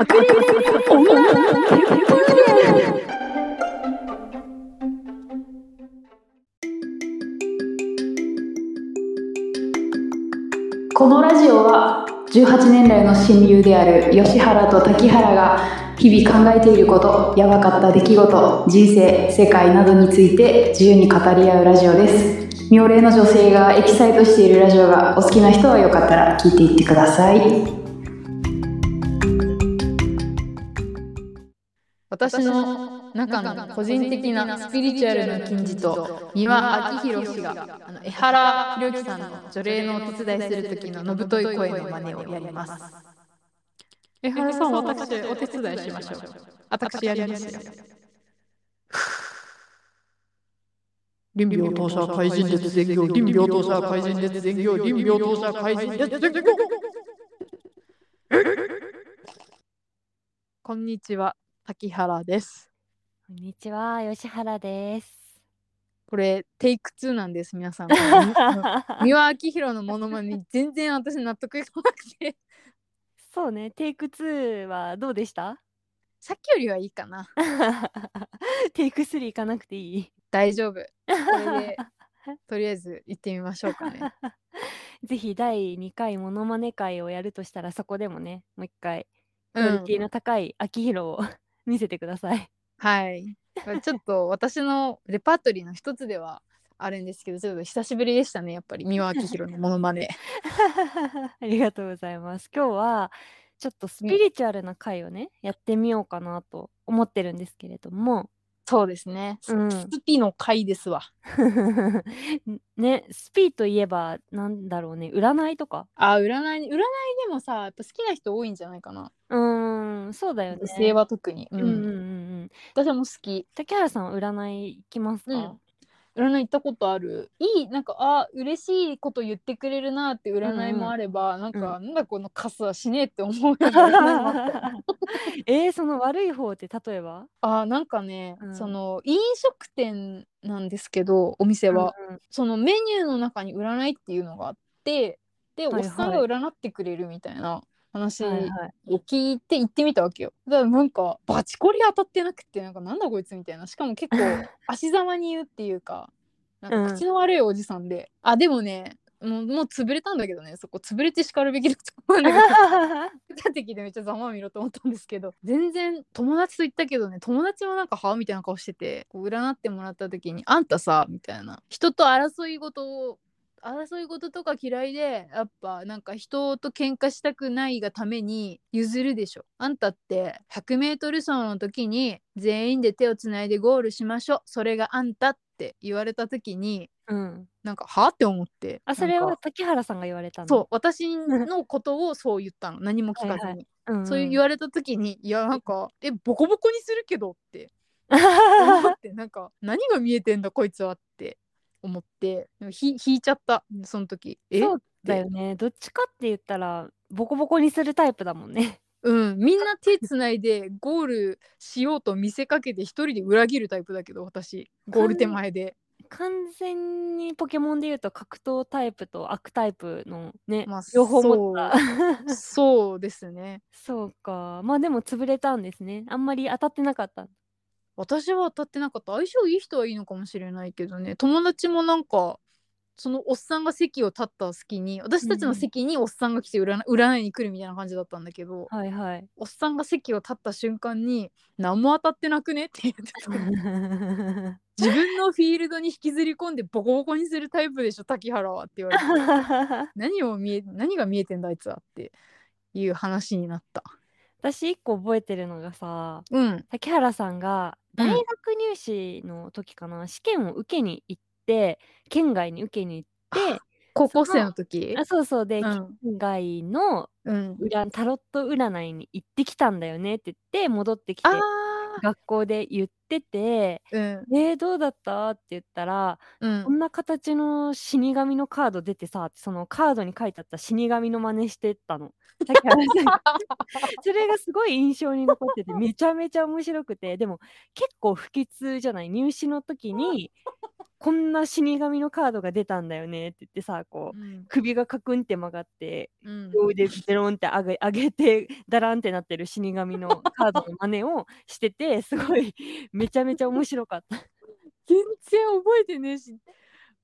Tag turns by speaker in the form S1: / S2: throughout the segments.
S1: 隠れる女の結婚このラジオは18年来の親友である吉原と滝原が日々考えていることやばかった出来事人生世界などについて自由に語り合うラジオです。妙齢の女性がエキサイトしているラジオがお好きな人はよかったら聞いていってください。
S2: 私の中の個人的なスピリチュアルな金字と三輪明宏氏があの江原博之さんの除霊のお手伝いする時ののぶとい声の真似をやります。江原さん、私お手伝いしましょう。私やりますよ。林病当社怪人列全業、林病当社怪人列全業、林病当社怪人列全業。こんにちは、滝原です。
S3: こんにちは、吉原です。
S2: これテイク2なんです皆さん。三輪明宏のモノマネに全然私納得いかなくて
S3: そうね、テイク2はどうでした？
S2: さっきよりはいいかな。
S3: テイク3行かなくていい？
S2: 大丈夫。これで とりあえず行ってみましょうかね。
S3: ぜひ第2回モノマネ会をやるとしたらそこでもね、もう一回ク
S2: うん
S3: オリティの高い秋広を見せてください。
S2: はい。ちょっと私のレパートリーの一つではあるんですけど、ちょっと久しぶりでしたね、やっぱり三輪明宏のモノマネ。
S3: ありがとうございます。今日はちょっとスピリチュアルな回をね、やってみようかなと思ってるんですけれども、
S2: そうですね。ス
S3: うん
S2: スピの回ですわ。
S3: ね、スピといえばなんだろうね、占いとか？
S2: あ、占い、占いでもさ、やっぱ好きな人多いんじゃないかな。
S3: うーん、そうだよね。
S2: 女性は特に。うん。
S3: うんうんうんうん。
S2: 私も好き。
S3: 竹原さんは占い行きますか、
S2: うん。占い行ったことある。いいなんかあ嬉しいこと言ってくれるなって占いもあれば、なんか、なんだこのカスはしねえって思うよ
S3: えー、その悪い方って例えば？
S2: あなんかね、
S3: うん。
S2: その飲食店なんですけどお店は、
S3: うんうん。
S2: そのメニューの中に占いっていうのがあってで、
S3: はいはい。
S2: おっさんが占ってくれるみたいな話を聞いて行ってみたわけよ。だからなんかバチコリ当たってなくてなんかなんだこいつみたいな。しかも結構 足ざまに言うっていうかなんか口の悪いおじさんで、あでもねもうもう潰れたんだけどね。そこ潰れて叱るべきだと思うんだけど。見た時でめっちゃざまあみろと思ったんですけど。全然友達と言ったけどね友達もなんかはみたいな顔しててこう占ってもらった時に「あんたさ」みたいな。人と争い事を争い事とか嫌いでやっぱなんか人と喧嘩したくないがために譲るでしょ。あんたって 100m 走の時に全員で手をつないでゴールしましょう。それがあんたって言われた時に
S3: うん、
S2: なんかはって思って。
S3: あそれは竹原さんが言われたの？
S2: そう私のことをそう言ったの。何も聞かずに、
S3: はいうんうん、
S2: そういう言われた時にいやなんか えボコボコにするけどって。思ってなんか何が見えてんだこいつはって思ってひ引いちゃったその時。え？
S3: そうだよね。どっちかって言ったらボコボコにするタイプだもんね。
S2: うん。みんな手つないでゴールしようと見せかけて一人で裏切るタイプだけど私。ゴール手前で。
S3: 完全にポケモンで言うと格闘タイプと悪タイプのね、
S2: まあ
S3: 両方持った。
S2: そうですね。
S3: そうか。まあでも潰れたんですね。あんまり当たってなかった
S2: 私は当たってなかった相性いい人はいいのかもしれないけどね。友達もなんかそのおっさんが席を立った隙に私たちの席におっさんが来て占占いに来るみたいな感じだったんだけど、
S3: はいはい。
S2: おっさんが席を立った瞬間に何も当たってなくねって言ってた。自分のフィールドに引きずり込んでボコボコにするタイプでしょ滝原はって言われて。何を見え何が見えてんだあいつはっていう話になった。
S3: 私一個覚えてるのがさ
S2: うん。
S3: 竹原さんが
S2: うん。
S3: 大学入試の時かな、試験を受けに行って県外に受けに行って
S2: 高校生の時？
S3: あそうそう。で、
S2: うん。
S3: 県外の
S2: うん。
S3: 占タロット占いに行ってきたんだよねって言って戻ってきて。
S2: あー
S3: 学校で言ってて
S2: うん「
S3: えー、どうだった?」って言ったら
S2: うん
S3: こんな形の死神のカード出てさそのカードに書いてあった死神の真似してったの。それがすごい印象に残っててめちゃめちゃ面白くて。でも結構不吉じゃない？入試の時にこんな死神のカードが出たんだよねって言ってさこう
S2: うん。
S3: 首がカクンって曲がって
S2: うん。
S3: 両腕ベロンって上げ上げてダランってなってる死神のカードの真似をしててすごいめちゃめちゃ面白かった。
S2: 全然覚えてねえし、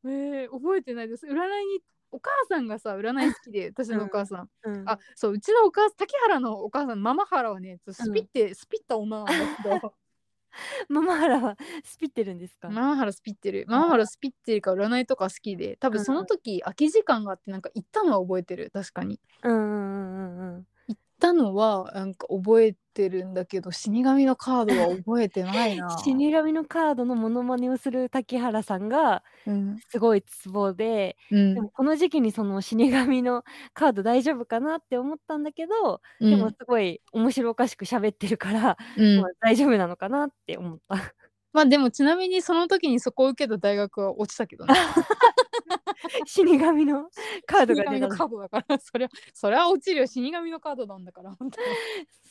S2: えー、覚えてないです。占いにお母さんがさ占い好きで 私のお母さん、
S3: うん、
S2: あそううちのお母さん竹原のお母さんママ原はねスピって、スピった女なんだけど
S3: ママハラはスピってるんですか、
S2: ママ原スピってる。ママ原スピってるから占いとか好きで。多分その時空き時間があってなんか行ったのは覚えてる。確かに。
S3: うんうんうんうん
S2: たのはなんか覚えてるんだけど死神のカードは覚えてないな。
S3: 死神のカードのモノマネをする竹原さんが
S2: うん、
S3: すごいツボで、
S2: うん。
S3: でもこの時期にその死神のカード大丈夫かなって思ったんだけど、
S2: うん。
S3: でもすごい面白おかしく喋ってるから、
S2: うん。
S3: まあ大丈夫なのかなって思った。
S2: まあでもちなみにその時にそこを受けた大学は落ちたけどね
S3: 死神のカード
S2: 死
S3: が出たの。
S2: 神のカードだから。そりゃそりゃ落ちるよ。死神のカードなんだから本当に。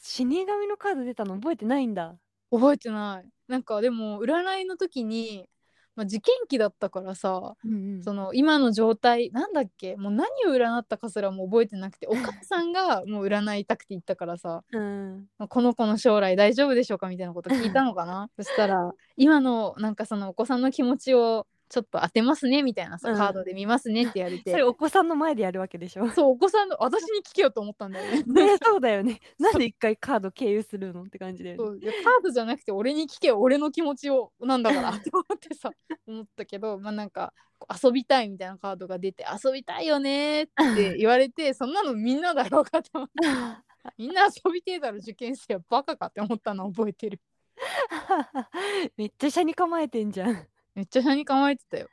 S3: 死神のカード出たの覚えてないんだ。
S2: 覚えてない。なんかでも占いの時に、まあ、受験期だったからさ
S3: うんうん。
S2: その今の状態なんだっけ？もう何を占ったかすらも覚えてなくてお母さんがもう占いたくて言ったからさ
S3: うん。
S2: まあこの子の将来大丈夫でしょうか？みたいなこと聞いたのかな？そしたら今のなんかそのお子さんの気持ちをちょっと当てますねみたいなさ、
S3: うん
S2: カードで見ますねって言われて
S3: それお子さんの前でやるわけでしょ？
S2: そうお子さんの私に聞けよと思ったんだよね。
S3: ね、そうだよね。なんで一回カード経由するのって感じで。
S2: そういやカードじゃなくて俺に聞けよ俺の気持ちをなんだからって思ってさ思ったけどまあなんかこう遊びたいみたいなカードが出て遊びたいよねって言われて そんなのみんなだろうかと思ってみんな遊びてえだろ受験生はバカかって思ったの覚えてる
S3: めっちゃ車に構えてんじゃん。
S2: めっちゃ車に構えてたよ。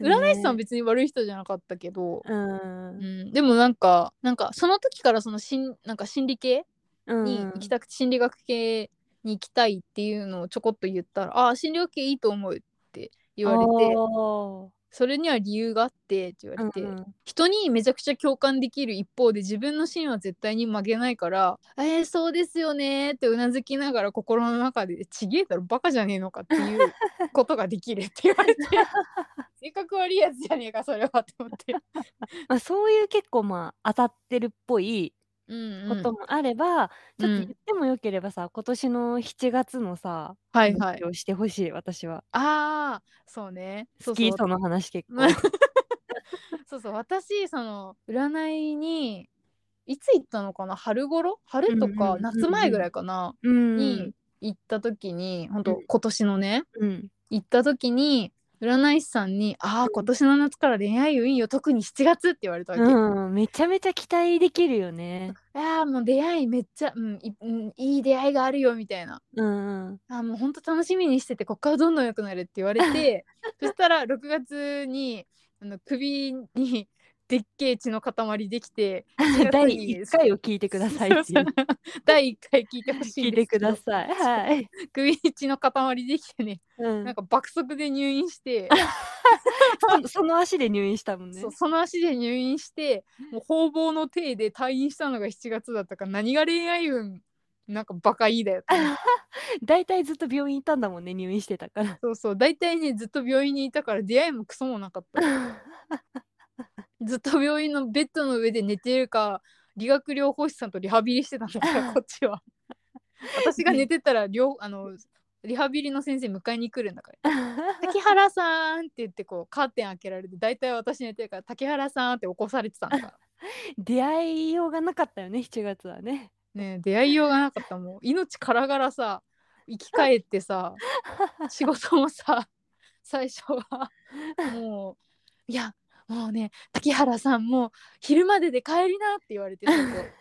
S2: 占い師さんは別に悪い人じゃなかったけど、
S3: うん。
S2: うん、でもなんかなんかその時からその心なんか心理系
S3: うん。
S2: に行きたくて心理学系に行きたいっていうのをちょこっと言ったら「ああ心理学系いいと思う」って言われて。
S3: お
S2: それには理由があってって言われて、
S3: ーうんうん
S2: 人にめちゃくちゃ共感できる一方で自分の芯は絶対に曲げないから「えー、そうですよね」ってうなずきながら心の中で「ちげえだろバカじゃねえのか」っていう ことができるって言われて性格悪いやつじゃねえかそれはって思って。
S3: まあ、そういう結構まあ当たってるっぽい
S2: うんうん。
S3: こともあれば、ちょっ
S2: うん。
S3: と言ってもよければさ今年の7月のさ
S2: はいはい。
S3: 話。をしてほしい私は。
S2: ああそうね。そうそう。
S3: 好きその話結構。
S2: そうそう私その占いにいつ行ったのかな春頃？春とか
S3: うんうんうんうん
S2: 夏前ぐらいかな、
S3: うん
S2: に行った時に本当
S3: うん。
S2: 今年のね
S3: うん。
S2: 行った時に占い師さんに「ああ今年の夏から恋愛運いいよ特に7月」って言われたわけ。
S3: うん、めちゃめちゃ期待できるよね。
S2: ああもう出会いめっちゃ、うんいうん、いい出会いがあるよみたいな。
S3: うんうん、
S2: あーもうほんと楽しみにしててこっからどんどん良くなるって言われて そしたら6月にあの首にでっけえ血の塊できて
S3: 第1回を聞いてください
S2: 第1回聞いてほしい
S3: 聞いてください。はい。
S2: い首に血の塊できてね
S3: うん
S2: なんか爆速で入院して、
S3: そその足で入院したもんね
S2: そ。その足で入院してもう方々の体で退院したのが7月だったから何が恋愛運なんかバカいいだよ
S3: 大体ずっと病院いたんだもんね、入院してたから。
S2: そうそう大体ねずっと病院にいたから出会いもクソもなかったずっと病院のベッドの上で寝てるか理学療法士さんとリハビリしてた んだからこっちは。私が寝てたら療あのリハビリの先生迎えに来るんだから「竹原さん」って言ってこうカーテン開けられて大体私寝てるから「竹原さん」って起こされてたんだから
S3: 出会いようがなかったよね、7月はね。
S2: ねえ出会いようがなかったもう命からがらさ生き返ってさ仕事もさ最初はもういやもうね竹原さんもう昼までで帰りなって言われて そうそう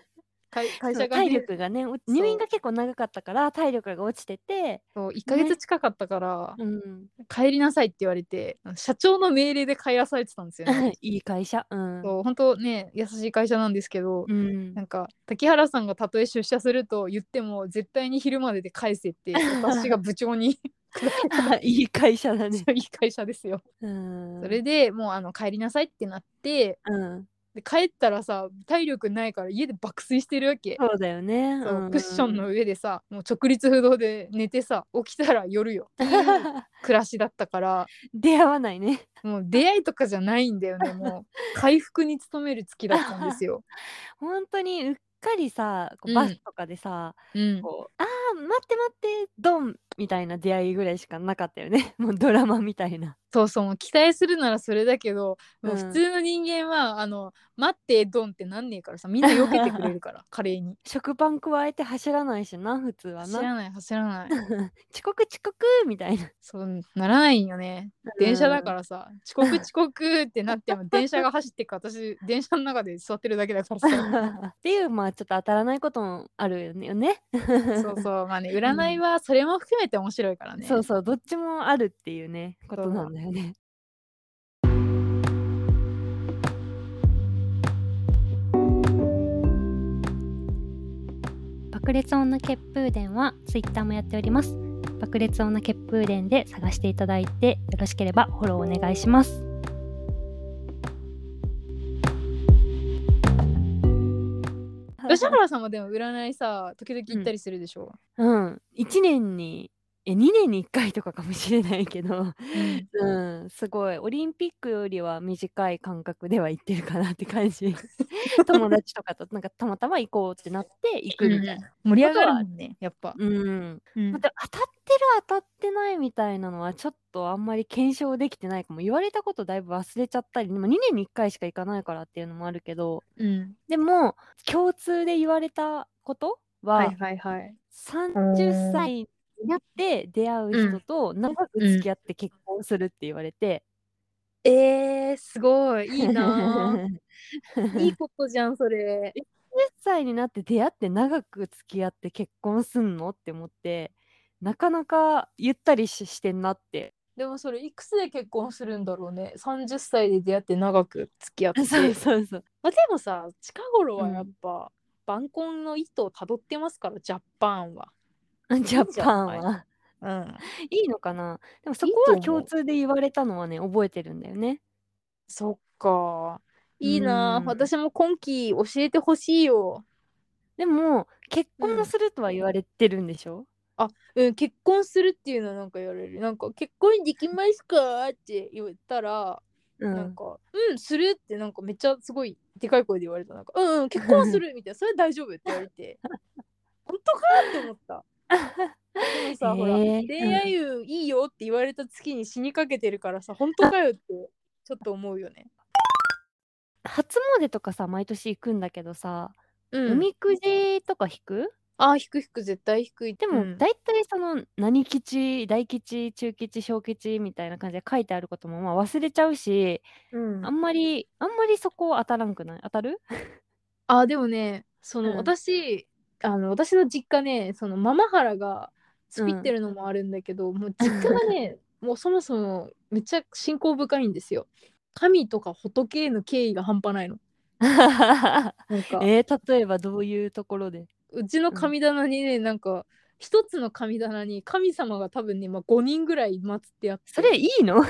S2: 会会社が、ね、
S3: 体力がね、お入院が結構長かったから、体力が落ちてて、
S2: そう1ヶ月近かったから、
S3: うん、
S2: 帰りなさいって言われて社長の命令で帰らされてたんですよね。
S3: いい会社。うん。
S2: そう本当ね優しい会社なんですけど、
S3: うん。
S2: なんか竹原さんがたとえ出社すると言っても絶対に昼までで返せって私が部長に
S3: いい会社だね。
S2: いい会社ですよ。
S3: うん。
S2: それでもうあの帰りなさいってなって
S3: うん。
S2: で帰ったらさ体力ないから家で爆睡してるわけ
S3: そうだよね。
S2: そう
S3: うん
S2: クッションの上でさもう直立不動で寝てさ起きたら夜よ 暮らしだったから
S3: 出会わないね。
S2: もう出会いとかじゃないんだよねもう回復に努める月だったんですよ。
S3: 本当にうっかりさ、こう
S2: うん
S3: バスとかでさ、
S2: うん、
S3: こうあー待って待ってドンみたいな出会いぐらいしかなかったよね。もうドラマみたいな。
S2: そうそうもう期待するならそれだけど、もう
S3: うん
S2: 普通の人間はあの待ってドンってなんねえからさみんな避けてくれるから 華麗に。
S3: 食パン加えて走らないしな普通はな。
S2: 走らない走らない。
S3: 遅刻遅刻みたいな。
S2: そうならないんよね。電車だからさ、遅刻遅刻ってなっても電車が走ってく私 電車の中で座ってるだけだからさ。
S3: っていうまあちょっと当たらないこともあるよね。
S2: そうそうまあね占いはそれも含めて面白いからね。
S3: そうそうどっちもあるっていうねことなんだよね。
S4: 爆裂女血風伝はツイッターもやっております。爆裂女血風伝で探していただいてよろしければフォローお願いします。
S2: 吉原さんもでも占いさ時々行ったりするでしょ？
S3: うん、1年にえ2年に1回とかかもしれないけど、
S2: うん。
S3: うん、すごい。オリンピックよりは短い間隔では行ってるかなって感じ。友達とかとなんかたまたま行こうってなって行くみたいな、
S2: 盛り上がるもんねやっぱ。
S3: うん。
S2: うん。
S3: だって当たってる当たってないみたいなのはちょっとあんまり検証できてないかも。言われたことだいぶ忘れちゃったり、まあ、2年に1回しか行かないからっていうのもあるけど。
S2: うん。
S3: でも共通で言われたことは、
S2: はいはいはい。
S3: 30歳になって出会う人と長く付き合って結婚するって言われて、
S2: えー、すごいいいなぁ いいことじゃんそれ。
S3: 10歳になって出会って長く付き合って結婚すんのって思ってなかなかゆったりししてんなって
S2: でもそれいくつで結婚するんだろうね。30歳で出会って長く付き合って。
S3: そうそうそう
S2: まあ、でもさ近頃はやっぱ、晩婚の意図をたどってますからジャパンは。
S3: ジャパンは。
S2: うん。
S3: いいのかな？でもそこは共通で言われたのはね覚えてるんだよね。
S2: そっか。いいな。ぁ
S3: うん。
S2: 私も今期教えてほしいよ。
S3: でも結婚するとは言われてるんでしょ、
S2: うん、結婚するっていうのはなんか言われる。なんか結婚できますかって言ったら、
S3: うん。
S2: なんか、うん、するってなんかめっちゃすごいでかい声で言われた。なんか、うん、うん、結婚するみたいな、それ大丈夫って言われて、本当か？って思った。でもさ、ほら、恋愛運いいよって言われた月に死にかけてるからさ、本当かよってちょっと思うよね。
S3: 初詣とかさ毎年行くんだけどさ、
S2: う
S3: おみくじとか引く？
S2: あ、引く引く、絶対引く。
S3: でも、
S2: うん。
S3: 大体その何吉大吉中吉小吉みたいな感じで書いてあることもまあ忘れちゃうし、
S2: うん。
S3: あんまりあんまりそこ当たらんくない？当たる？
S2: あ、でもね、その、
S3: うん。
S2: 私、あの、私の実家ね、そのママハラがスピってるのもあるんだけど、もう実家がね、もうそもそもめっちゃ信仰深いんですよ。神とか仏への敬意が半端ないの。なんか、
S3: えー、例えばどういうところで？
S2: うちの神棚にね、なんか、一つの神棚に神様が多分ね、まあ、5人ぐらい祀ってあって。
S3: それいいの？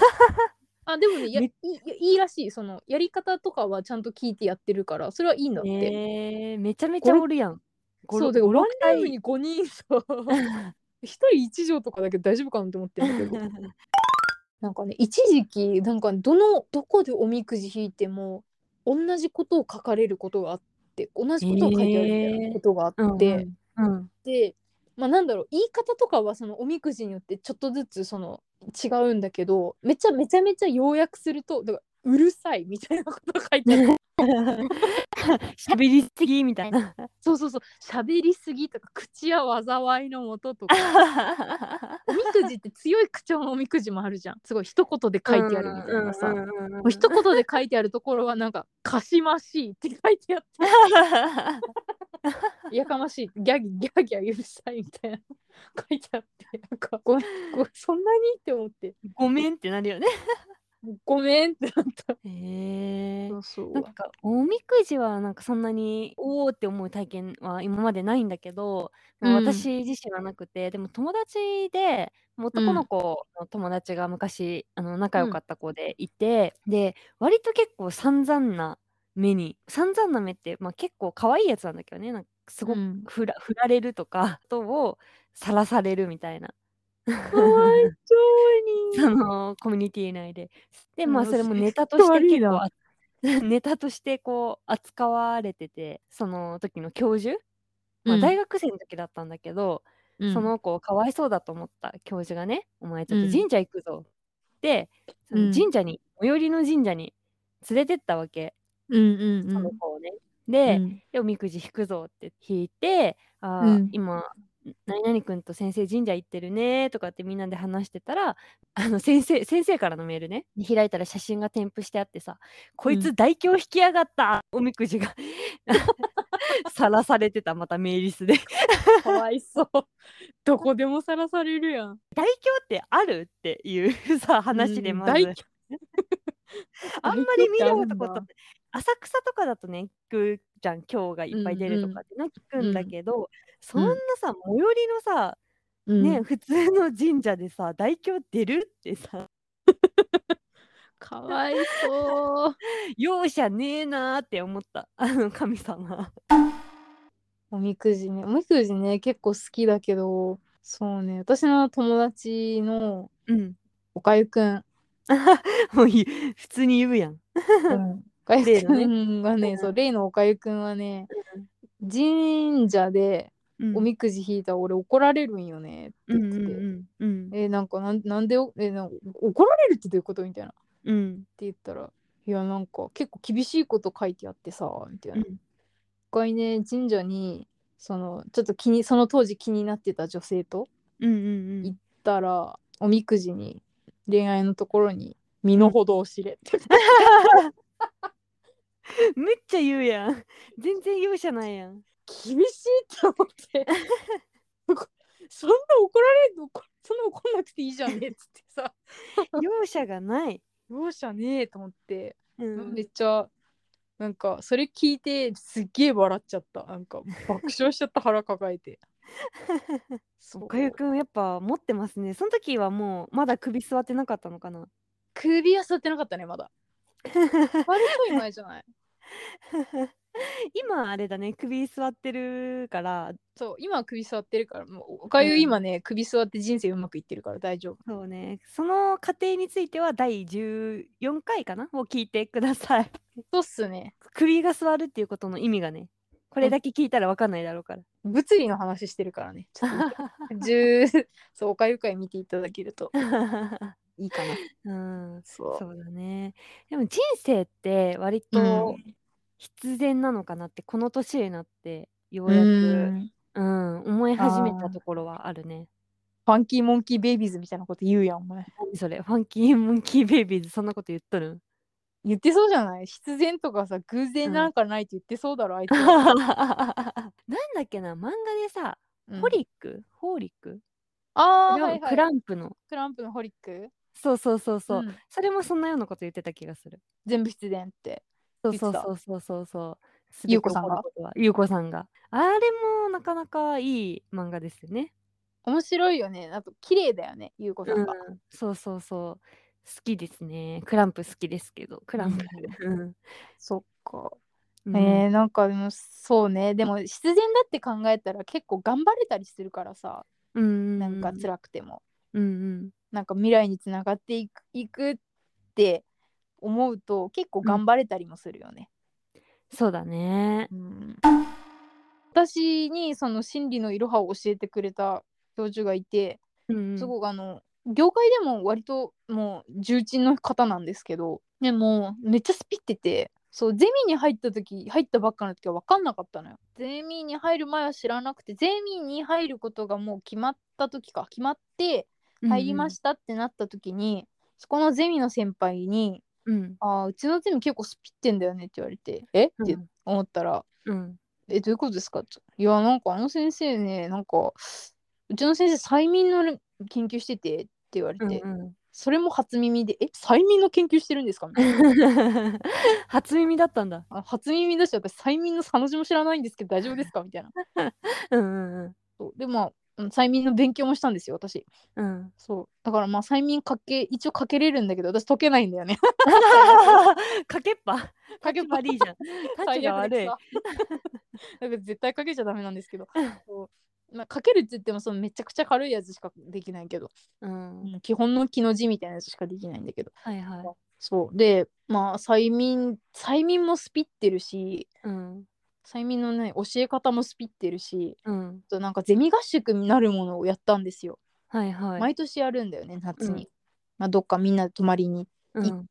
S2: あ、でもね、やいいいらしい。その、やり方とかはちゃんと聞いてやってるから、それはいいんだって。
S3: えー、めちゃめちゃおるやん。
S2: そう、でンルーム
S3: 体
S2: に5人さ、一人一畳とかだけど大丈夫かなって思ってるんだけど。なんかね、一時期、なんかどの、どこでおみくじ引いても、同じことを書かれることがあって、同じことを書いてあるみたいなことがあって、
S3: うんうん。
S2: で、まあなんだろう、言い方とかはそのおみくじによってちょっとずつその違うんだけど、めちゃめちゃめちゃ要約すると、だからうるさいみたいなこと書いてある。
S3: 喋りすぎみたいな。
S2: そうそうそう、喋りすぎとか、口や災いのもととか。おみくじって強い口調のおみくじもあるじゃん。すごい一言で書いてあるみたいなさ。もう一言で書いてあるところはなんか「かしましい」って書いてあって やかましいギャギギャギャうるさいみたいな書いてあってなんかごめんごそんなに？って思って
S3: ごめんってなるよね。
S2: ごめんってなった。
S3: へえ。
S2: そうそう。
S3: なんかおみくじはなんかそんなにおおって思う体験は今までないんだけど、私自身はなくてでも友達で男の子の友達が昔、あの仲良かった子でいて、で割と結構散々な目に散々な目って、まあ、結構可愛いやつなんだけどね。なんかすごく
S2: うん。
S3: 振ら,、振られるとかことをさらされるみたいな
S2: かわいそ
S3: そのコミュニティ内で。でまあ
S2: うん
S3: それもネタとして結構あネタとしてこう扱われててその時の教授、まあ、
S2: うん。
S3: 大学生の時だったんだけど、
S2: に
S3: その子をかわいそうだと思った教授がね「お前ちょっ
S2: うん。
S3: と神社行くぞ」って、その
S2: うん。
S3: 神社に最寄りの神社に連れてったわけ、
S2: うんうん
S3: その子をね。で、
S2: うん。
S3: でおみくじ引くぞって引いて「あー、
S2: うん。
S3: 今何々君と先生神社行ってるね」とかってみんなで話してたらあの先生先生からのメールね。開いたら写真が添付してあってさ「こいつ大凶引きやがった!」おみくじが さらされてた。またメーリスで。
S2: かわいそう。どこでもさらされるやん
S3: 大凶ってある？っていうさ話でまず、
S2: うん大
S3: あんまり見たこと浅草とかだとね聞くじゃん今日がいっぱい出るとかってな、聞くんだけど、そんなさ最寄りのさ、ね、普通の神社でさ大凶出るってさ。
S2: かわいそう。
S3: 容赦ねえなーって思った。あの神様。
S2: おみくじね。おみくじね結構好きだけどそうね私の友達の
S3: うん。
S2: おかゆくん。
S3: もういい。普通に言うやん。
S2: おかゆくんがね、
S3: うん。
S2: そう例のおかゆくんはね、神社で
S3: うん。
S2: おみくじ引いたら俺怒られるんよねって
S3: うん
S2: 言ってて、
S3: うんうん
S2: えなんかなんなんでおえなん怒られるってどういうことみたいな。って
S3: うん
S2: 言ったらいやなんか結構厳しいこと書いてあってさみたいな、
S3: うん。
S2: 一回ね神社にそのちょっと気にその当時気になってた女性と
S3: うんうん。
S2: 行ったらおみくじに恋愛のところに身の程を知れって
S3: めっちゃ言うやん。全然容赦ないやん。
S2: 厳しいって思って。そんな怒られるのそんな怒んなくていいじゃんねっつってさ。
S3: 容赦がない、
S2: 容赦ねえと思って、
S3: うん。
S2: めっちゃなんかそれ聞いてすっげえ笑っちゃった。なんか爆笑しちゃった腹抱えて。そう。
S3: おかゆくんやっぱ持ってますね。その時はもうまだ首座ってなかったのかな。
S2: 首は座ってなかったねまだ割と前じゃない。
S3: 今あれだね首座ってるから。
S2: そう今は首座ってるから。もうおかゆ
S3: うん。
S2: 今ね、首座って人生うまくいってるから大丈夫。
S3: そうね。その過程については第14回かな？を聞いてください。
S2: そうっすね。
S3: 首が座るっていうことの意味がね。これだけ聞いたらわかんないだろうから。
S2: 物理の話してるからね。ちょっと10 そうおかゆ会見ていただけると いいかな。
S3: うん。
S2: そう。
S3: そうだね。でも人生って割と必然なのかなってこの年になってようやく、
S2: うん。
S3: うん、思い始めたところはあるね。
S2: ファンキーモンキーベイビーズみたいなこと言うやんお前。
S3: 何それ？ファンキーモンキーベイビーズそんなこと言っとる？ん
S2: 言ってそうじゃない？必然とかさ偶然なんかないって言ってそうだろ、あいつは、
S3: なんだっけな？漫画でさ、
S2: うん。
S3: ホリック？ホーリック？
S2: あーはいはい。
S3: クランプの。
S2: クランプのホリック？
S3: そうそうそうそう、
S2: うん。
S3: それもそんなようなこと言ってた気がする。
S2: 全部必然って
S3: そうそうそうそうそうそう。
S2: ゆうこさんが
S3: ゆうこさんが。あれもなかなかいい漫画ですよね。
S2: 面白いよね。あと綺麗だよねゆうこさんが、
S3: うん、そうそうそう。好きですね。クランプ好きですけどクランプ、うん。
S2: そっか。
S3: うん。
S2: えー、なんかでもそうね。でも必然だって考えたら結構頑張れたりするからさ。
S3: うん。
S2: なんか辛くても、
S3: うんうん
S2: なんか未来につながっていくいくって思うと結構頑張れたりもするよね。
S3: そうだね。
S2: うん。私にその心理のいろはを教えてくれた教授がいて
S3: うん。
S2: すごくあの業界でも割ともう重鎮の方なんですけどでもめっちゃスピっててそうゼミに入った時入ったばっかの時は分かんなかったのよ。ゼミに入る前は知らなくてゼミに入ることがもう決まった時か決まって入りましたってなった時に、そこのゼミの先輩に
S3: うん「
S2: あーうちのゼミ結構スピってんだよね」って言われて「え？っ?」て
S3: うん
S2: 思ったら
S3: うん「
S2: えどういうことですか?」っていやなんかあの先生ねなんかうちの先生催眠の研究してて」って言われて、
S3: うんうん
S2: それも初耳で「え催眠の研究してるんですか?」みたいな
S3: 初耳だったんだ。
S2: あ初耳だし私催眠のさの字も知らないんですけど大丈夫ですかみたいな
S3: うんうんうん。
S2: そうでまあうん催眠の勉強もしたんですよ私
S3: うん。
S2: そうだからまあ催眠かけ一応かけれるんだけど私解けないんだよね
S3: かけっぱ？
S2: かけっぱ
S3: 立ち悪いじゃん。立ちが悪い。
S2: だから絶対かけちゃダメなんですけどまあ、かけるって言ってもそのめちゃくちゃ軽いやつしかできないけど、
S3: うん。
S2: うん基本の木の字みたいなやつしかできないんだけど
S3: はいはい。
S2: そうでまあ催眠催眠もスピってるし
S3: うん。
S2: 催眠のね教え方もスピってるし
S3: うん。
S2: あとなんかゼミ合宿になるものをやったんですよ、
S3: はいはい。
S2: 毎年やるんだよね夏に、
S3: うん。
S2: まあ、どっかみんなで泊まりに
S3: うん。
S2: 行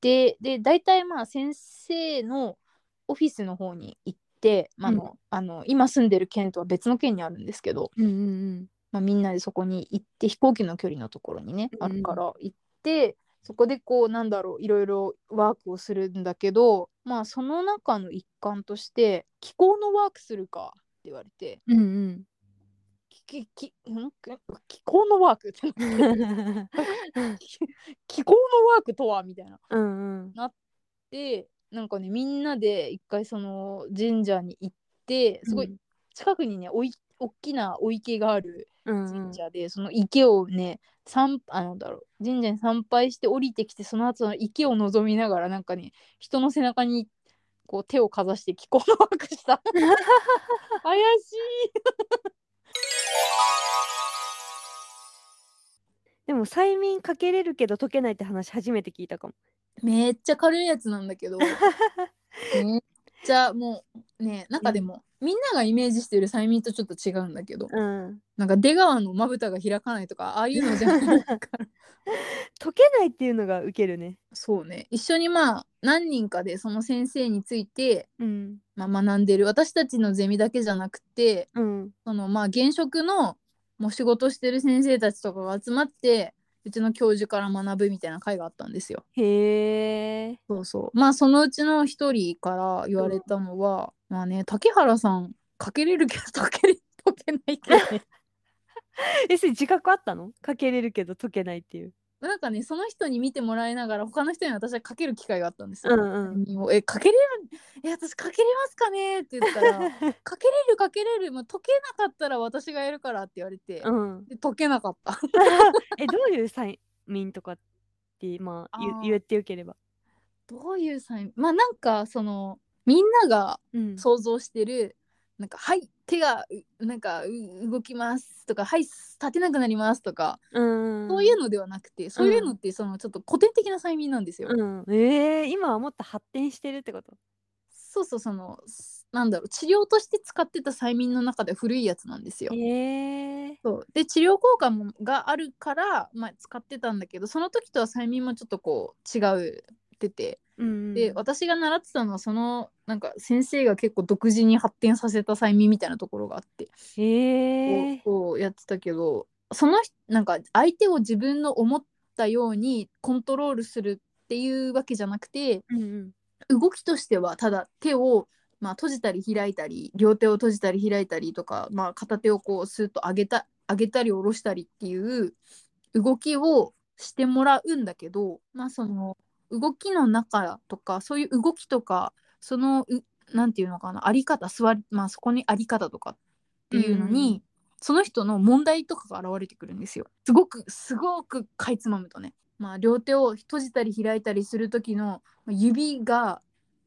S2: でで大体まあ先生のオフィスの方に行って、まああのあの今住んでる県とは別の県にあるんですけど、
S3: うんうん
S2: まあ、みんなでそこに行って飛行機の距離のところにね、
S3: うん
S2: あるから行ってそこでこうなんだろういろいろワークをするんだけどまあその中の一環として気候のワークするかって言われて
S3: うん。うん
S2: ききん？気候のワークって
S3: うん。
S2: 気候のワークとはみたいな。
S3: うんうん。
S2: でなんかねみんなで一回その神社に行ってすごい近くにねおい大きなお池がある
S3: うんうん。
S2: 神社で、その池をね参あのだろう神社に参拝して降りてきてその後の池を望みながらなんかね人の背中にこう手をかざして気候のワークした 怪し
S3: でも催眠かけれるけど解けないって話初めて聞いたかも。
S2: いめっちゃ軽いやつなんだけど。めっちゃもうねなんかでも、みんながイメージしてる催眠とちょっと違うんだけど、
S3: うん。
S2: なんか出川のまぶたが開かないとかああいうのじゃないから
S3: 解けないっていうのがウケるね。
S2: そうね一緒にまあ何人かでその先生について、
S3: うん。
S2: まあ、学んでる私たちのゼミだけじゃなくて
S3: うん。
S2: そのまあ現職のもう仕事してる先生たちとかが集まってうちの教授から学ぶみたいな会があったんですよ。
S3: へえ。
S2: そうそうまあそのうちの一人から言われたのは、まあね竹原さんかけれるけど解けれ解けないけどね
S3: え、それ自覚あったの？かけれるけど解けないっていう。
S2: なんかねその人に見てもらいながら他の人に私はかける機会があったんですよ。
S3: うんうん。
S2: えかけれる？え私かけれますかね？って言ったら かけれるかけれる、まあ、解けなかったら私がやるからって言われて、
S3: うん。
S2: で解けなかった
S3: え、どういう催眠とかって、まあ、言ってよければ。
S2: どういうサインまあなんかそのみんなが
S3: うん。
S2: 想像してるなんかはい手がうなんかう動きますとかはい立てなくなりますとか、
S3: うん。
S2: そういうのではなくてそういうのってそのちょっと古典的な催眠なんですよ。
S3: うん。えー、今はもっと発展してるってこと？
S2: そうそうそのなんだろう治療として使ってた催眠の中で古いやつなんですよ。
S3: へえ。
S2: そうで治療効果もがあるから、まあ、使ってたんだけどその時とは催眠もちょっとこう違うってて
S3: うん。
S2: で私が習ってたのはそのなんか先生が結構独自に発展させた催眠みたいなところがあって、
S3: へえ。
S2: こうやってたけどその人なんか相手を自分の思ったようにコントロールするっていうわけじゃなくて
S3: うんうん。
S2: 動きとしてはただ手を、まあ、閉じたり開いたり両手を閉じたり開いたりとか、まあ、片手をこうスーッと上げた上げたり下ろしたりっていう動きをしてもらうんだけど、まあ、その動きの中とかそういう動きとかそのうなんていうのかなあり方座り、まあ、そこにあり方とかっていうのに、
S3: うん
S2: その人の問題とかが現れてくるんですよ。すごくすごくかいつまむとね。まあ、両手を閉じたり開いたりする時の指が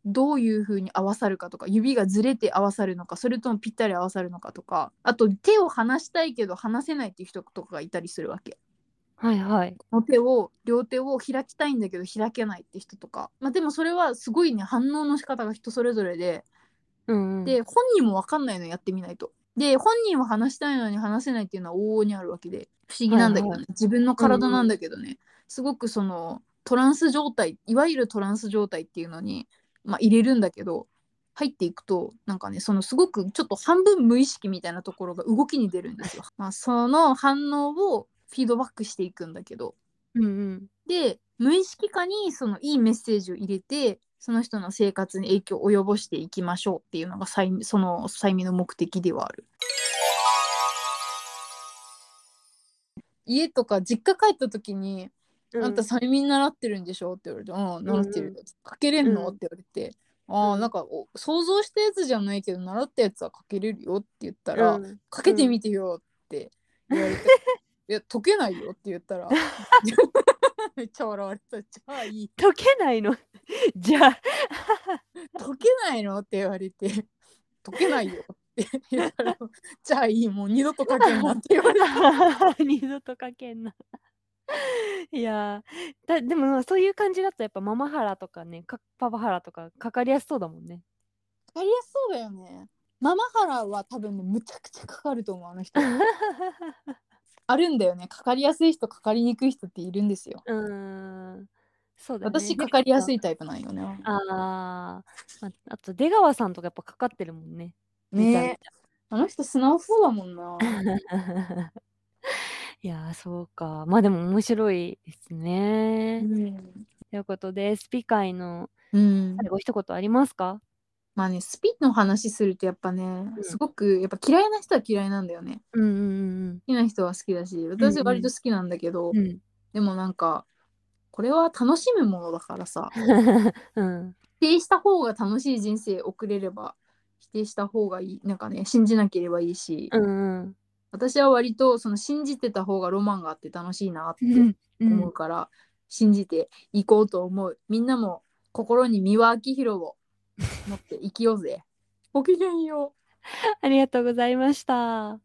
S2: どういう風に合わさるかとか指がずれて合わさるのかそれともぴったり合わさるのかとかあと手を離したいけど離せないっていう人とかがいたりするわけ。
S3: はいはい。
S2: この手を両手を開きたいんだけど開けないって人とか、まあ、でもそれはすごいね反応の仕方が人それぞれで
S3: うんうん。
S2: で本人も分かんないのやってみないと。で本人は話したいのに話せないっていうのは往々にあるわけで不思議なんだけどね、
S3: はいはい
S2: 自分の体なんだけどね、すごくそのトランス状態いわゆるトランス状態っていうのに、まあ、入れるんだけど入っていくとなんかねそのすごくちょっと半分無意識みたいなところが動きに出るんですよ。まあ、その反応をフィードバックしていくんだけど
S3: うんうん。
S2: で無意識化にそのいいメッセージを入れてその人の生活に影響を及ぼしていきましょうっていうのが催その催眠の目的ではある。家とか実家帰った時に「あんた催眠習ってるんでしょ?」って言われて「うん習ってるよ」かけれんの?」
S3: うん
S2: って言われて「ああなんかお想像したやつじゃないけど習ったやつはかけれるよ」って言ったら「
S3: うん
S2: かけてみてよ」って言われて「いや解けないよ」って言ったら めっちゃ笑われた「じゃあいい
S3: 解けないの？じゃあ
S2: 解けないの?」って言われて「解けないよ」って言ったら「じゃあいいもう二度と書けんな」って言われて
S3: 二度と書けんな。いやー。だでもまあそういう感じだとやっぱママハラとかねかパパハラとかかかりやすそうだもんね。
S2: かかりやすそうだよね。ママハラは多分ねむちゃくちゃかかると思うあの人あるんだよねかかりやすい人かかりにくい人っているんですよ
S3: うーんそうだね。
S2: 私かかりやす
S3: い。
S2: いタイプなんよね
S3: あああと出川さんとかやっぱかかってるもんね。
S2: ねあの人素直そうだもんな
S3: いやーそうか。まあでも面白いですね。ということでスピ会の
S2: うん
S3: 最後一言ありますか？
S2: まあねスピの話するとやっぱね、
S3: うん。
S2: すごくやっぱ嫌いな人は嫌いなんだよね。
S3: うんうん
S2: 好きな人は好きだし私は割と好きなんだけど、
S3: うんうん。
S2: でもなんかこれは楽しむものだからさ
S3: うん。
S2: 否定した方が楽しい人生送れれば否定した方がいいなんかね信じなければいいし、
S3: うんうん。
S2: 私は割とその信じてた方がロマンがあって楽しいなって
S3: うんうん。
S2: 思うから、信じていこうと思う。みんなも心に三輪明宏を持って生きようぜごきげんよう
S3: ありがとうございました。